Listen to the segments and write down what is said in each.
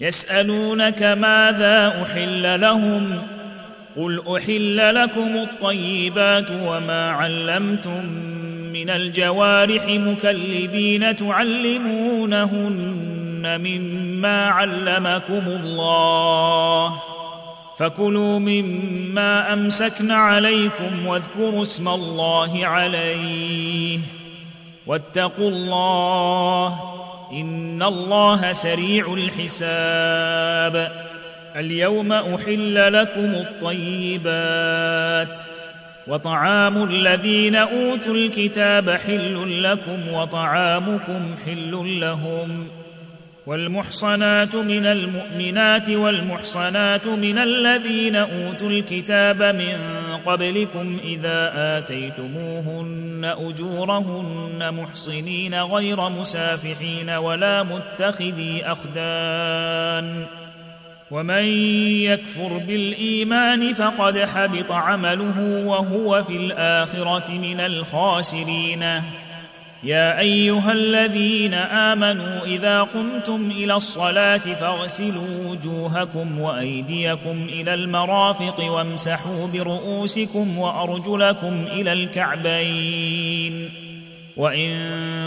يسألونك ماذا أحل لهم قل أحل لكم الطيبات وما علمتم من الجوارح مكلبين تعلمونهن مما علمكم الله فكلوا مما أمسكن عليكم واذكروا اسم الله عليه واتقوا الله ان الله سريع الحساب اليوم احل لكم الطيبات وطعام الذين اوتوا الكتاب حل لكم وطعامكم حل لهم والمحصنات من المؤمنات والمحصنات من الذين أوتوا الكتاب من قبلكم إذا آتيتموهن أجورهن محصنين غير مسافحين ولا متخذي أخدان ومن يكفر بالإيمان فقد حبط عمله وهو في الآخرة من الخاسرين يا أيها الذين آمنوا إذا قمتم إلى الصلاة فاغسلوا وجوهكم وأيديكم إلى المرافق وامسحوا برؤوسكم وأرجلكم إلى الكعبين. وإن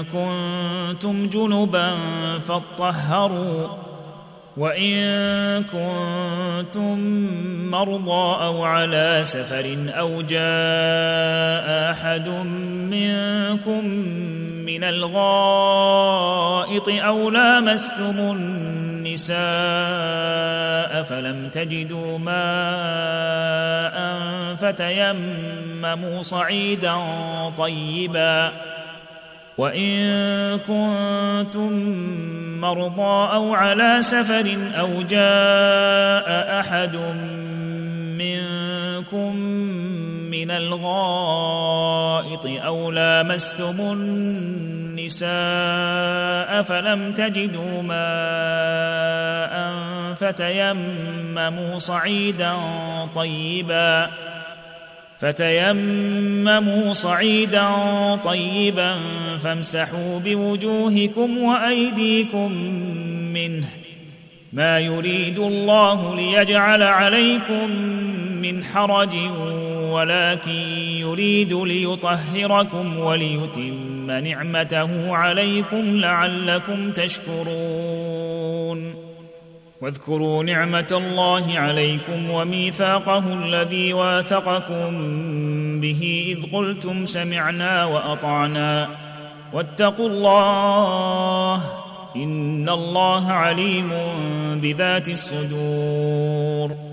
كنتم جنبا فاطهروا. وإن كنتم مرضى أو على سفر أو جاء أحد منكم من الغائط أو لامستم النساء فلم تجدوا ماء فتيمموا صعيدا طيبا وإن كنتم مرضى أو على سفر أو جاء أحد منكم من الغائط أو لامستم النساء فلم تجدوا ماء فتيمموا صعيدا طيبا فتيمموا صعيدا طيبا فامسحوا بوجوهكم وأيديكم منه ما يريد الله ليجعل عليكم من حرج ولكن يريد ليطهركم وليتم نعمته عليكم لعلكم تشكرون. واذكروا نعمة الله عليكم وميثاقه الذي واثقكم به إذ قلتم سمعنا وأطعنا. واتقوا الله إن الله عليم بذات الصدور.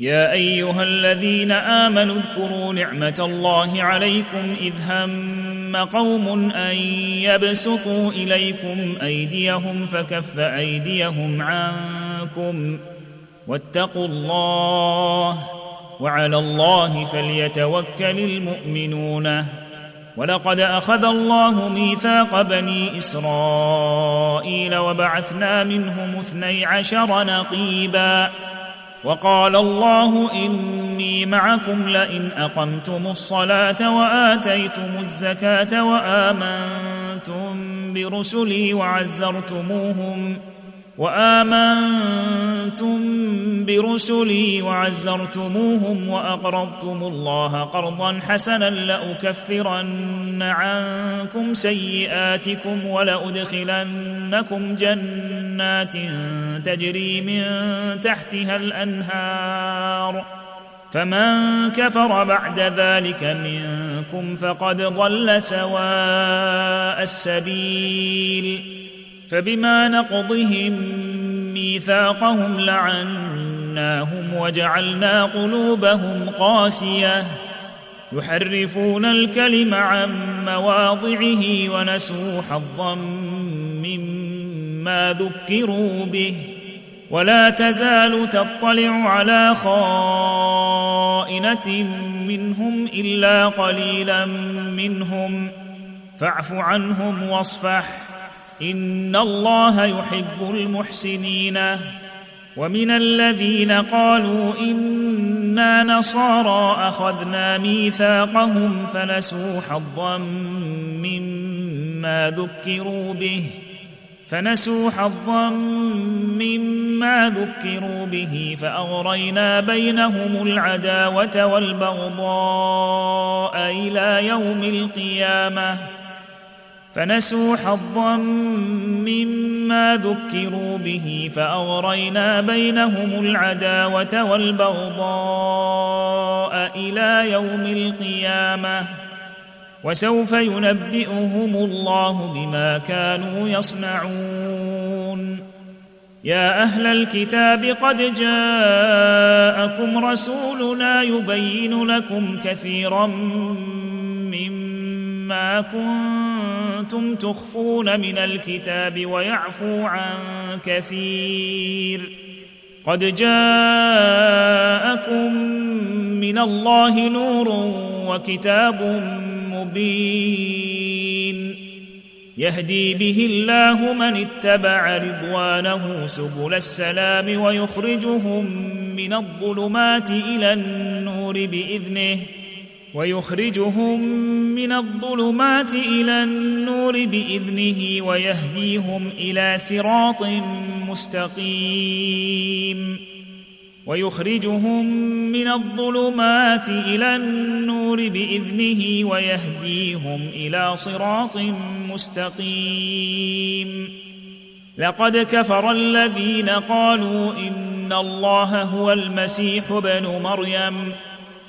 يا أيها الذين آمنوا اذكروا نعمة الله عليكم إذ هم قوم أن يبسطوا إليكم أيديهم فكف أيديهم عنكم واتقوا الله وعلى الله فليتوكل المؤمنون ولقد أخذ الله ميثاق بني إسرائيل وبعثنا منهم اثني عشر نقيبا وقال الله إني معكم لئن أقمتم الصلاة وآتيتم الزكاة وآمنتم برسلي وعزرتموهم وآمنتم برسلي وعزرتموهم وأقرضتم الله قرضا حسنا لأكفرن عنكم سيئاتكم ولأدخلنكم جنات تجري من تحتها الأنهار فمن كفر بعد ذلك منكم فقد ضل سواء السبيل فبما نقضهم ميثاقهم لعناهم وجعلنا قلوبهم قاسية. يحرفون الكلم عن مواضعه ونسوا حظا مما ذكروا به. ولا تزال تطلع على خائنة منهم إلا قليلا منهم. فاعف عنهم واصفح. إن الله يحب المحسنين. ومن الذين قالوا إنا نصارى أخذنا ميثاقهم فنسوا حظا مما ذكروا به فنسوا حظا مما ذكروا به فأغرينا بينهم العداوة والبغضاء إلى يوم القيامة. فنسوا حظا مما ذكروا به فأغرينا بينهم العداوة والبغضاء إلى يوم القيامة وسوف ينبئهم الله بما كانوا يصنعون يا أهل الكتاب قد جاءكم رسولنا يبين لكم كثيرا مما كنتم تخفون من الكتاب ويعفو عن كثير قد جاءكم من الله نور وكتاب مبين يهدي به الله من اتبع رضوانه سبل السلام ويخرجهم من الظلمات إلى النور باذنه ويخرجهم من الظلمات إلى النور بإذنه ويهديهم إلى صراط مستقيم. ويخرجهم من الظلمات إلى النور بإذنه ويهديهم إلى صراط مستقيم. لقد كفر الذين قالوا إن الله هو المسيح ابن مريم.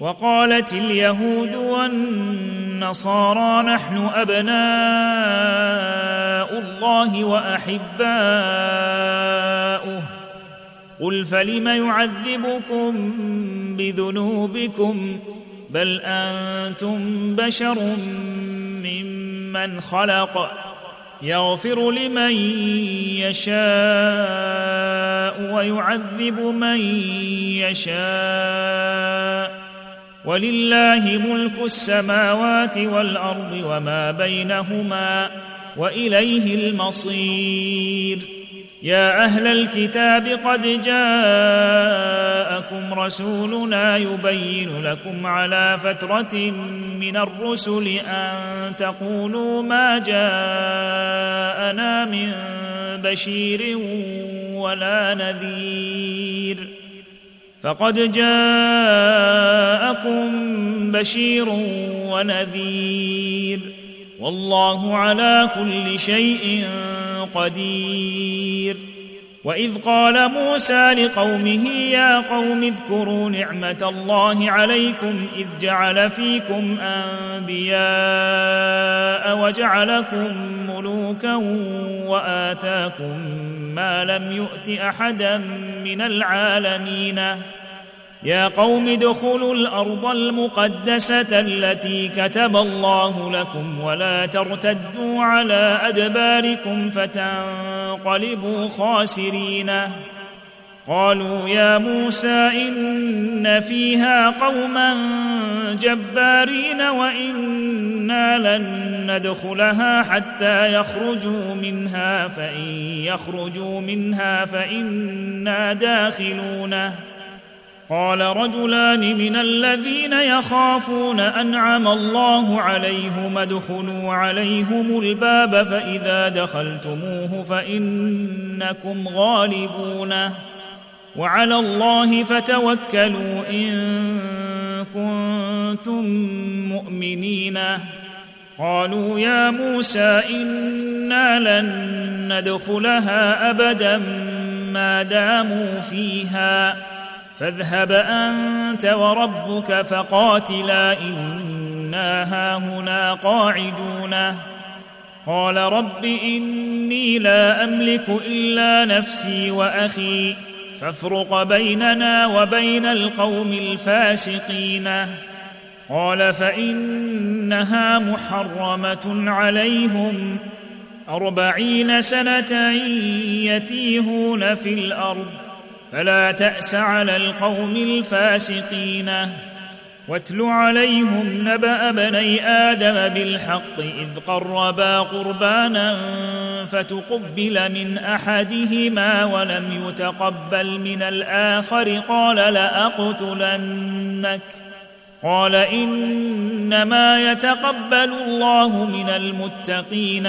وقالت اليهود والنصارى نحن أبناء الله وأحباؤه. قل فلم يعذبكم بذنوبكم بل أنتم بشر ممن خلق. يغفر لمن يشاء ويعذب من يشاء. ولله ملك السماوات والأرض وما بينهما وإليه المصير. يا أهل الكتاب قد جاءكم رسولنا يبين لكم على فترة من الرسل أن تقولوا ما جاءنا من بشير ولا نذير. فقد جاءكم بشير ونذير والله على كل شيء قدير وإذ قال موسى لقومه يا قوم اذكروا نعمة الله عليكم إذ جعل فيكم أنبياء وجعلكم ملوكا وآتاكم ما لم يؤت أحدا من العالمين يا قوم ادخلوا الأرض المقدسة التي كتب الله لكم ولا ترتدوا على أدباركم فتنقلبوا خاسرين. قالوا يا موسى إن فيها قوما جبارين وإنا لن ندخلها حتى يخرجوا منها فإن يخرجوا منها فإنا داخلونه قال رجلان من الذين يخافون أنعم الله عليهم ادخلوا عليهم الباب فإذا دخلتموه فإنكم غالبونه وعلى الله فتوكلوا إن كنتم مؤمنين. قالوا يا موسى إنا لن ندخلها أبدا ما داموا فيها. فاذهب أنت وربك فقاتلا إنا هاهنا قاعدون. قال رب إني لا أملك إلا نفسي وأخي فافرق بيننا وبين القوم الفاسقين. قال فإنها محرمة عليهم أربعين سنة يتيهون في الأرض. فلا تأس على القوم الفاسقين. واتل عليهم نبأ بني آدم بالحق إذ قربا قربانا فتقبل من أحدهما ولم يتقبل من الآخر قال لأقتلنك. قال إنما يتقبل الله من المتقين.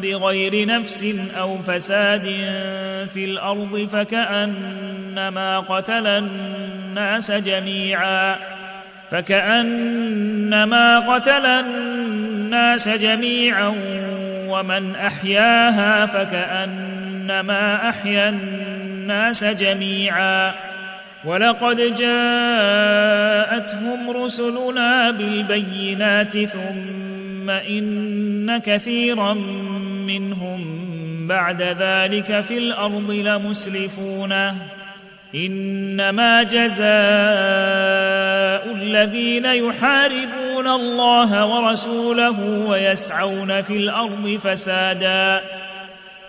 بغير نفس أو فساد في الأرض فكأنما قتل الناس جميعا فكأنما قتل الناس جميعا ومن أحياها فكأنما أحيا الناس جميعا ولقد جاءتهم رسلنا بالبينات ثم ان كثيرا منهم بعد ذلك في الأرض لمسرفون انما جزاء الذين يحاربون الله ورسوله ويسعون في الأرض فسادا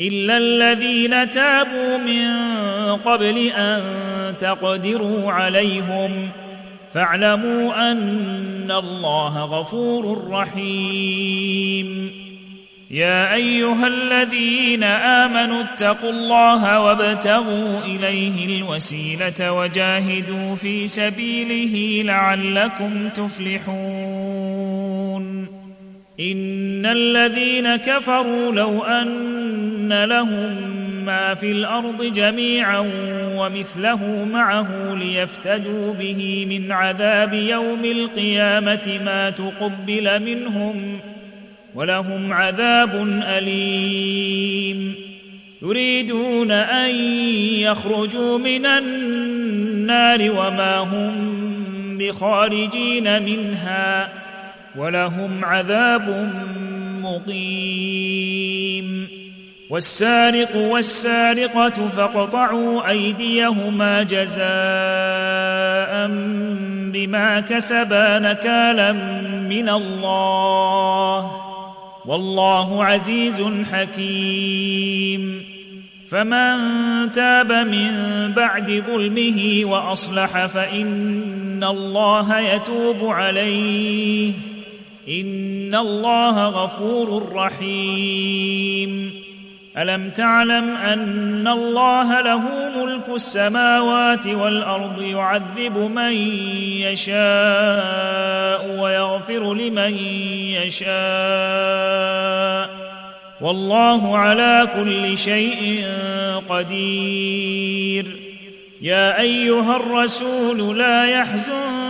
إلا الذين تابوا من قبل أن تقدروا عليهم. فاعلموا أن الله غفور رحيم. يا أيها الذين آمنوا اتقوا الله وابتغوا إليه الوسيلة وجاهدوا في سبيله لعلكم تفلحون. إن الذين كفروا لو أن لهم ما في الأرض جميعا ومثله معه ليفتدوا به من عذاب يوم القيامة ما تقبل منهم ولهم عذاب أليم. يريدون أن يخرجوا من النار وما هم بخارجين منها. ولهم عذاب مقيم. والسارق والسارقة فاقطعوا أيديهما جزاء بما كسبا نكالا من الله. والله عزيز حكيم. فمن تاب من بعد ظلمه وأصلح فإن الله يتوب عليه. ان الله غفور رحيم. الم تعلم ان الله له ملك السماوات والارض يعذب من يشاء ويغفر لمن يشاء والله على كل شيء قدير. يا ايها الرسول لا يحزنك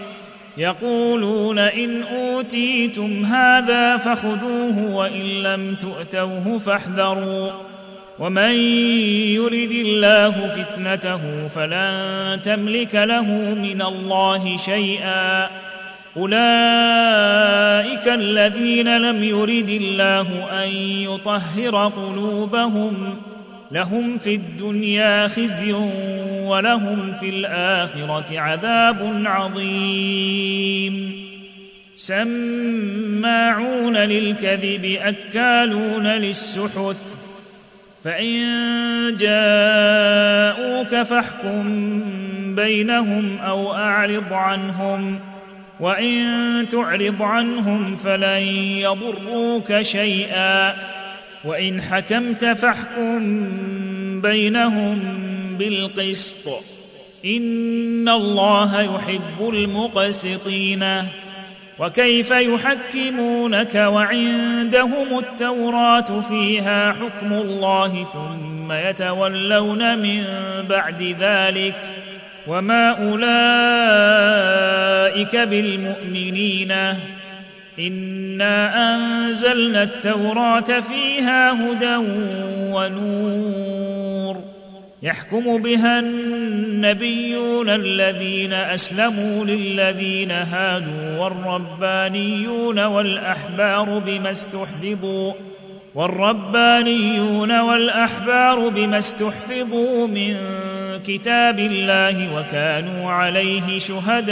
يقولون إن أوتيتم هذا فخذوه وإن لم تؤتوه فاحذروا ومن يرد الله فتنته فلن تملك له من الله شيئا أولئك الذين لم يرد الله أن يطهر قلوبهم لهم في الدنيا خزي ولهم في الآخرة عذاب عظيم. سماعون للكذب أكالون للسحت. فإن جاءوك فاحكم بينهم أو أعرض عنهم. وإن تعرض عنهم فلن يضروك شيئا. وإن حكمت فاحكم بينهم بالقسط. إن الله يحب المقسطين. وكيف يحكمونك وعندهم التوراة فيها حكم الله ثم يتولون من بعد ذلك. وما أولئك بالمؤمنين. انا انزلنا التوراه فيها هدى ونور يحكم بها النبيون الذين اسلموا للذين هادوا والربانيون والاحبار بما استحفظوا والربانيون والاحبار بما استحفظوا من كتاب الله وكانوا عليه شهداء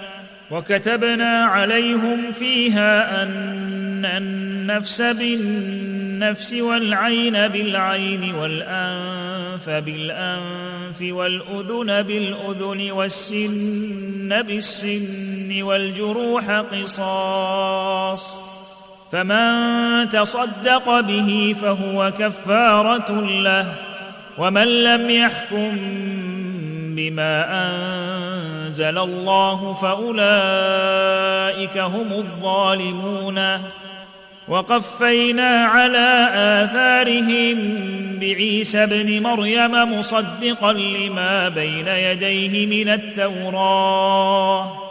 وكتبنا عليهم فيها أن النفس بالنفس والعين بالعين والأنف بالأنف والأذن بالأذن والسن بالسن والجروح قصاص فمن تصدق به فهو كفارة له ومن لم يحكم بما أنزل الله فأولئك هم الظالمون. وقفينا على آثارهم بعيسى ابن مريم مصدقا لما بين يديه من التوراة.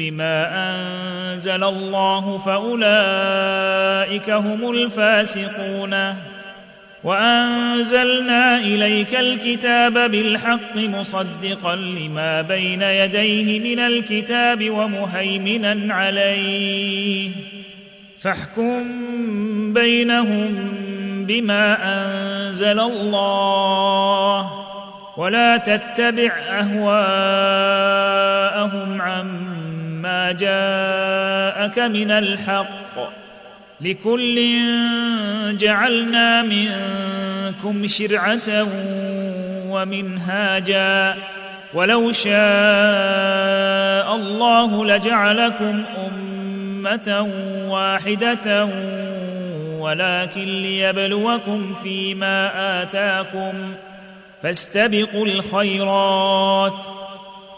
بما أنزل الله فأولئك هم الفاسقون. وأنزلنا إليك الكتاب بالحق مصدقا لما بين يديه من الكتاب ومهيمنا عليه. فاحكم بينهم بما أنزل الله. ولا تتبع أهواءهم عما جاءك من الحق لكل جعلنا منكم شرعة ومنهاجا. ولو شاء الله لجعلكم أمة واحدة ولكن ليبلوكم فيما آتاكم. فاستبقوا الخيرات.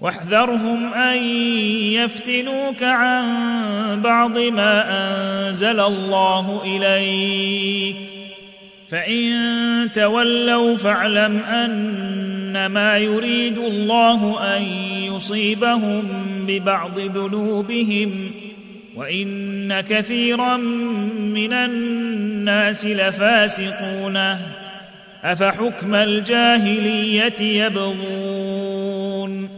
واحذرهم أن يفتنوك عن بعض ما أنزل الله إليك. فإن تولوا فاعلم أنما يريد الله أن يصيبهم ببعض ذنوبهم وإن كثيرا من الناس لفاسقون. أفحكم الجاهلية يبغون؟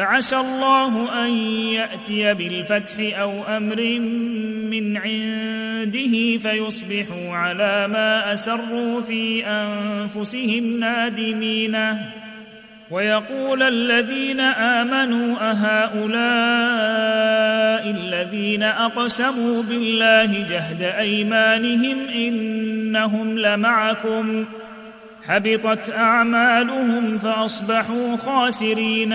فعسى الله أن يأتي بالفتح أو أمر من عنده فيصبحوا على ما أسروا في أنفسهم نادمين. ويقول الذين آمنوا أهؤلاء الذين أقسموا بالله جهد أيمانهم إنهم لمعكم. حبطت أعمالهم فأصبحوا خاسرين.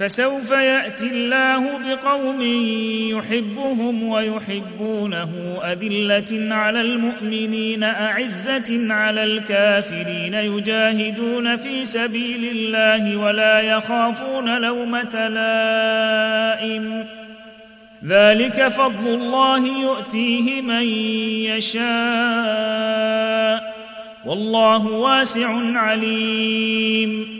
فسوف يأتي الله بقوم يحبهم ويحبونه أذلة على المؤمنين أعزة على الكافرين يجاهدون في سبيل الله ولا يخافون لومة لائم. ذلك فضل الله يؤتيه من يشاء. والله واسع عليم.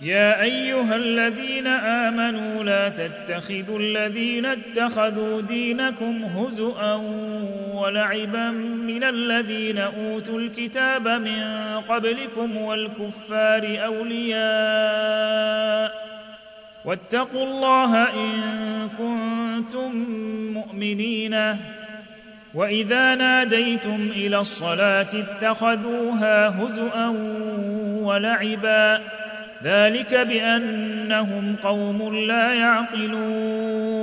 يا أيها الذين آمنوا لا تتخذوا الذين اتخذوا دينكم هزءا ولعبا من الذين أوتوا الكتاب من قبلكم والكفار أولياء واتقوا الله إن كنتم مؤمنين. وإذا ناديتم إلى الصلاة اتخذوها هزءا ولعبا ذلك بأنهم قوم لا يعقلون.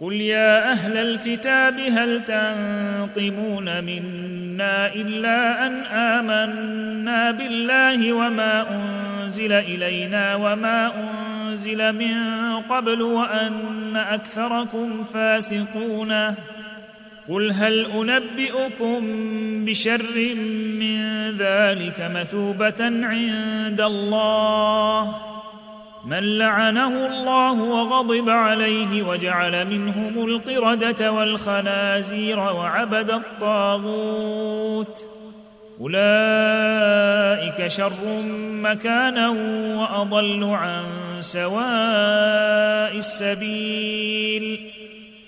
قل يا أهل الكتاب هل تنقمون منا إلا أن آمنا بالله وما أنزل إلينا وما أنزل من قبل وأن أكثركم فاسقون. قل هل أنبئكم بشر من ذلك مثوبة عند الله؟ من لعنه الله وغضب عليه وجعل منهم القردة والخنازير وعبد الطاغوت. أولئك شر مكانا وأضل عن سواء السبيل.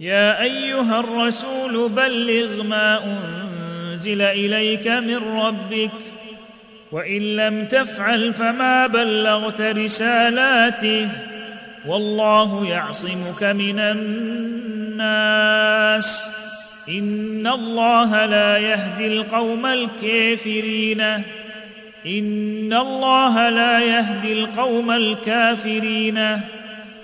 يا أيها الرسول بلغ ما أنزل إليك من ربك وإن لم تفعل فما بلغت رسالاته والله يعصمك من الناس. إن الله لا يهدي القوم الكافرين. إن الله لا يهدي القوم الكافرين.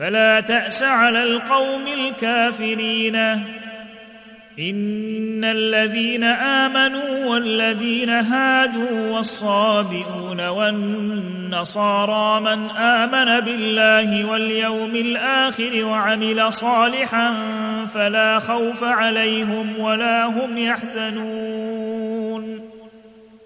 فلا تأس على القوم الكافرين. إن الذين آمنوا والذين هادوا والصابئون والنصارى من آمن بالله واليوم الآخر وعمل صالحا فلا خوف عليهم ولا هم يحزنون.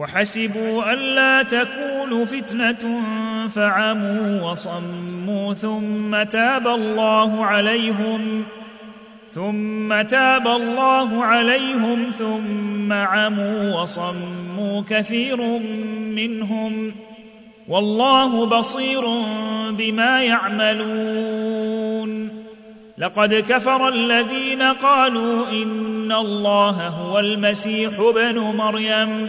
وحسبوا ألا تكون فتنة فعموا وصموا ثم تاب الله عليهم ثم تاب الله عليهم ثم عموا وصموا كثير منهم والله بصير بما يعملون لقد كفر الذين قالوا إن الله هو المسيح ابن مريم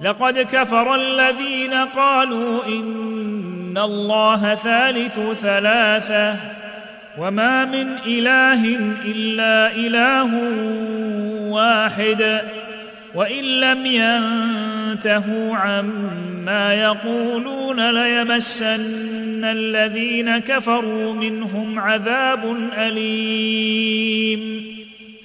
لقد كفر الذين قالوا إن الله ثالث ثلاثة وما من إله إلا إله واحد وإن لم ينتهوا عما يقولون ليمسن الذين كفروا منهم عذاب أليم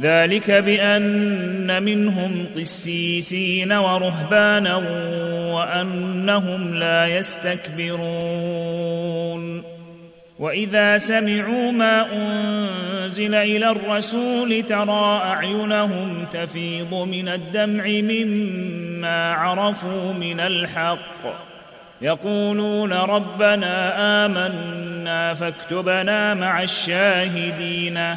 ذلك بأن منهم قسيسين ورهبانا وأنهم لا يستكبرون. وإذا سمعوا ما أنزل إلى الرسول ترى أعينهم تفيض من الدمع مما عرفوا من الحق. يقولون ربنا آمنا فاكتبنا مع الشاهدين.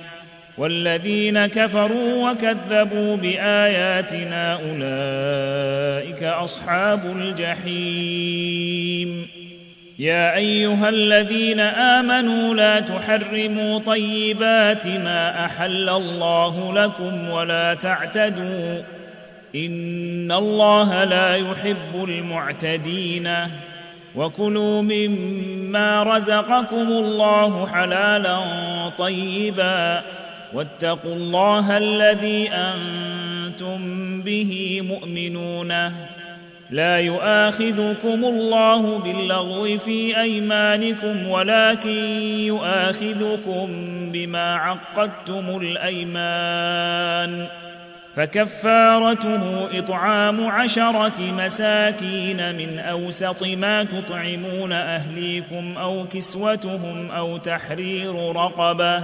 والذين كفروا وكذبوا بآياتنا أولئك أصحاب الجحيم. يا أيها الذين آمنوا لا تحرموا طيبات ما أحل الله لكم ولا تعتدوا. إن الله لا يحب المعتدين. وكلوا مما رزقكم الله حلالا طيبا. واتقوا الله الذي أنتم به مؤمنون. لا يؤاخذكم الله باللغو في أيمانكم ولكن يؤاخذكم بما عقدتم الأيمان. فكفارته إطعام عشرة مساكين من أوسط ما تطعمون أهليكم أو كسوتهم أو تحرير رقبة.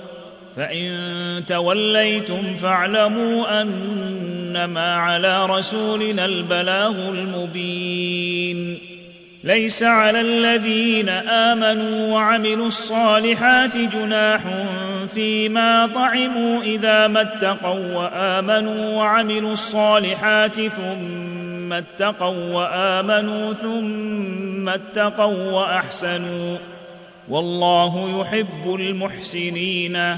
فإن توليتم فاعلموا أنما على رسولنا البلاغ المبين. ليس على الذين آمنوا وعملوا الصالحات جناح فيما طعموا إذا ما اتقوا وآمنوا وعملوا الصالحات ثم اتقوا وآمنوا ثم اتقوا وأحسنوا. والله يحب المحسنين.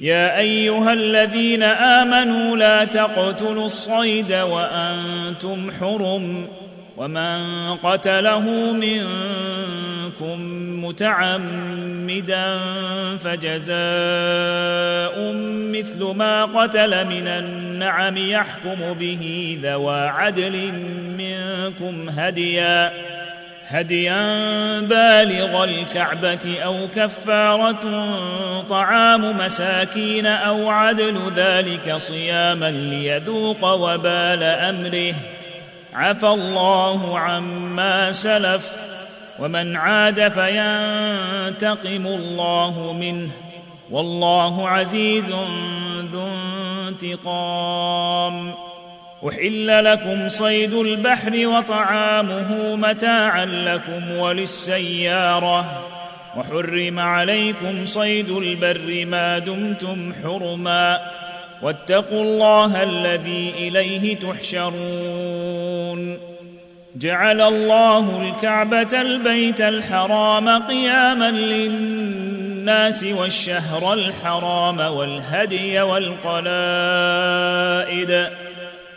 يا أيها الذين آمنوا لا تقتلوا الصيد وأنتم حرم ومن قتله منكم متعمدا فجزاء مثل ما قتل من النعم يحكم به ذوى عدل منكم هديا هديا بالغ الكعبة أو كفارة طعام مساكين أو عدل ذلك صياما ليذوق وبال أمره. عفى الله عما سلف ومن عاد فينتقم الله منه. والله عزيز ذو انتقام. احل لكم صيد البحر وطعامه متاعا لكم وللسياره وحرم عليكم صيد البر ما دمتم حرما واتقوا الله الذي اليه تحشرون جعل الله الكعبه البيت الحرام قياما للناس والشهر الحرام والهدي والقلائد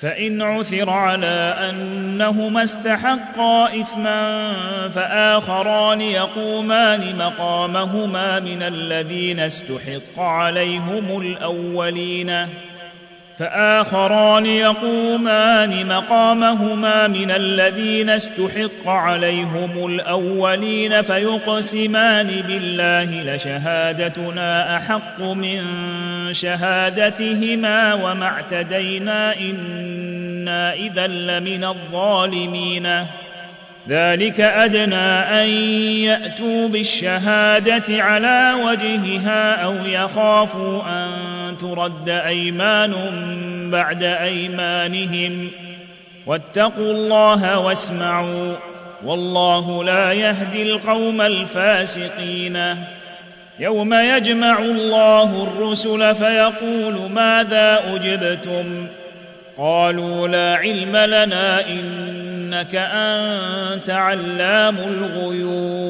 فإن عثر على أنهما استحقا إثما فآخران يقومان مقامهما من الذين استحق عليهم الأولين. فآخران يقومان مقامهما من الذين استحق عليهم الأولين فيقسمان بالله لشهادتنا أحق من شهادتهما وما اعتدينا إنا إذا لمن الظالمين ذلك أدنى أن يأتوا بالشهادة على وجهها أو يخافوا أن ترد أيمان بعد أيمانهم. واتقوا الله واسمعوا والله لا يهدي القوم الفاسقين. يوم يجمع الله الرسل فيقول ماذا أجبتم؟ قالوا لا علم لنا إنك أنت علام الغيوب.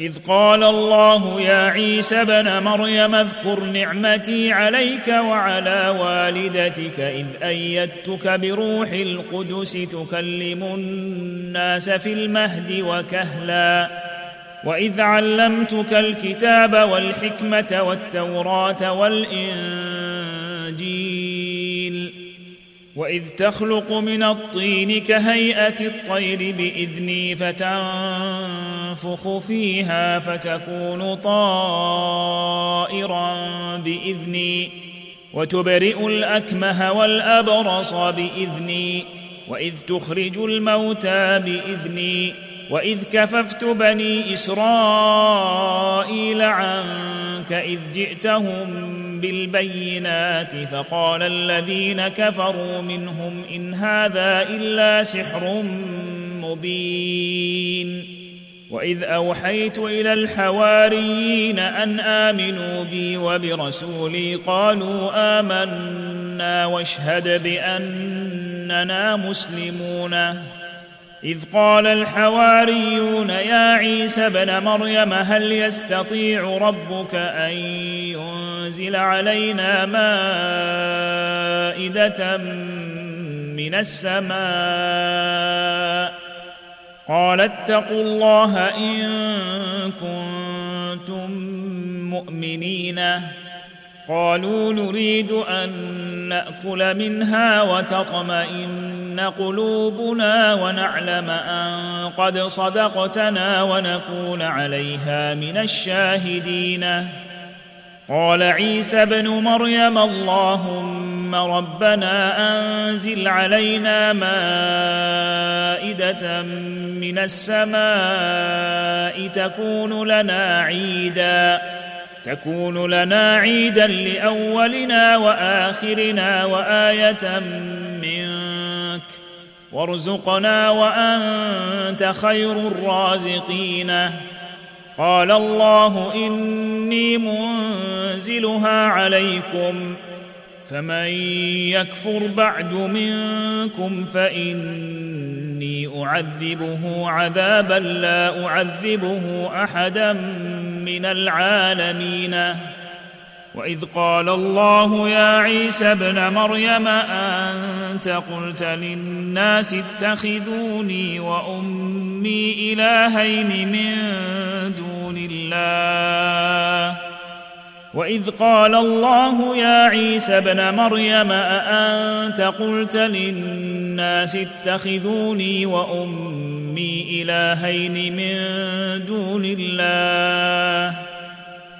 إذ قال الله يا عيسى ابن مريم اذكر نعمتي عليك وعلى والدتك إذ أيدتك بروح القدس تكلم الناس في المهد وكهلا. وإذ علمتك الكتاب والحكمة والتوراة والإنجيل وإذ تخلق من الطين كهيئة الطير بإذني فتنفخ فيها فتكون طائرا بإذني وتبرئ الأكمه والأبرص بإذني وإذ تخرج الموتى بإذني واذ كففت بني اسرائيل عنك اذ جئتهم بالبينات فقال الذين كفروا منهم ان هذا الا سحر مبين واذ اوحيت إلى الحواريين ان امنوا بي وبرسولي قالوا امنا واشهد باننا مسلمون إذ قال الحواريون يا عيسى ابن مريم هل يستطيع ربك أن ينزل علينا مائدة من السماء؟ قال اتقوا الله إن كنتم مؤمنين. قالوا نريد أن نأكل منها وتطمئن قلوبنا ونعلم أن قد صدقتنا ونكون عليها من الشاهدين. قال عيسى ابن مريم اللهم ربنا أنزل علينا مائدة من السماء تكون لنا عيداً. تكون لنا عيدا لأولنا وآخرنا وآية منك. وارزقنا وأنت خير الرازقين. قال الله إني منزلها عليكم. فمن يكفر بعد منكم فإني أعذبه عذابا لا أعذبه أحدا من العالمين. وإذ قال الله يا عيسى ابن مريم انت قلت للناس اتخذوني وأمي إلهين من دون الله؟ واذ قال الله يا عيسى ابن مريم اانت قلت للناس اتخذوني وامي الهين من دون الله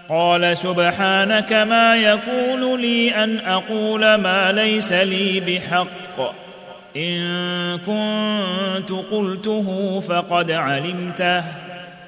قال سبحانك ما يكون لي ان أقول ما ليس لي بحق ان كنت قلته فقد علمته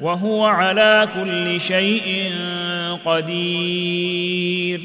وهو على كل شيء قدير.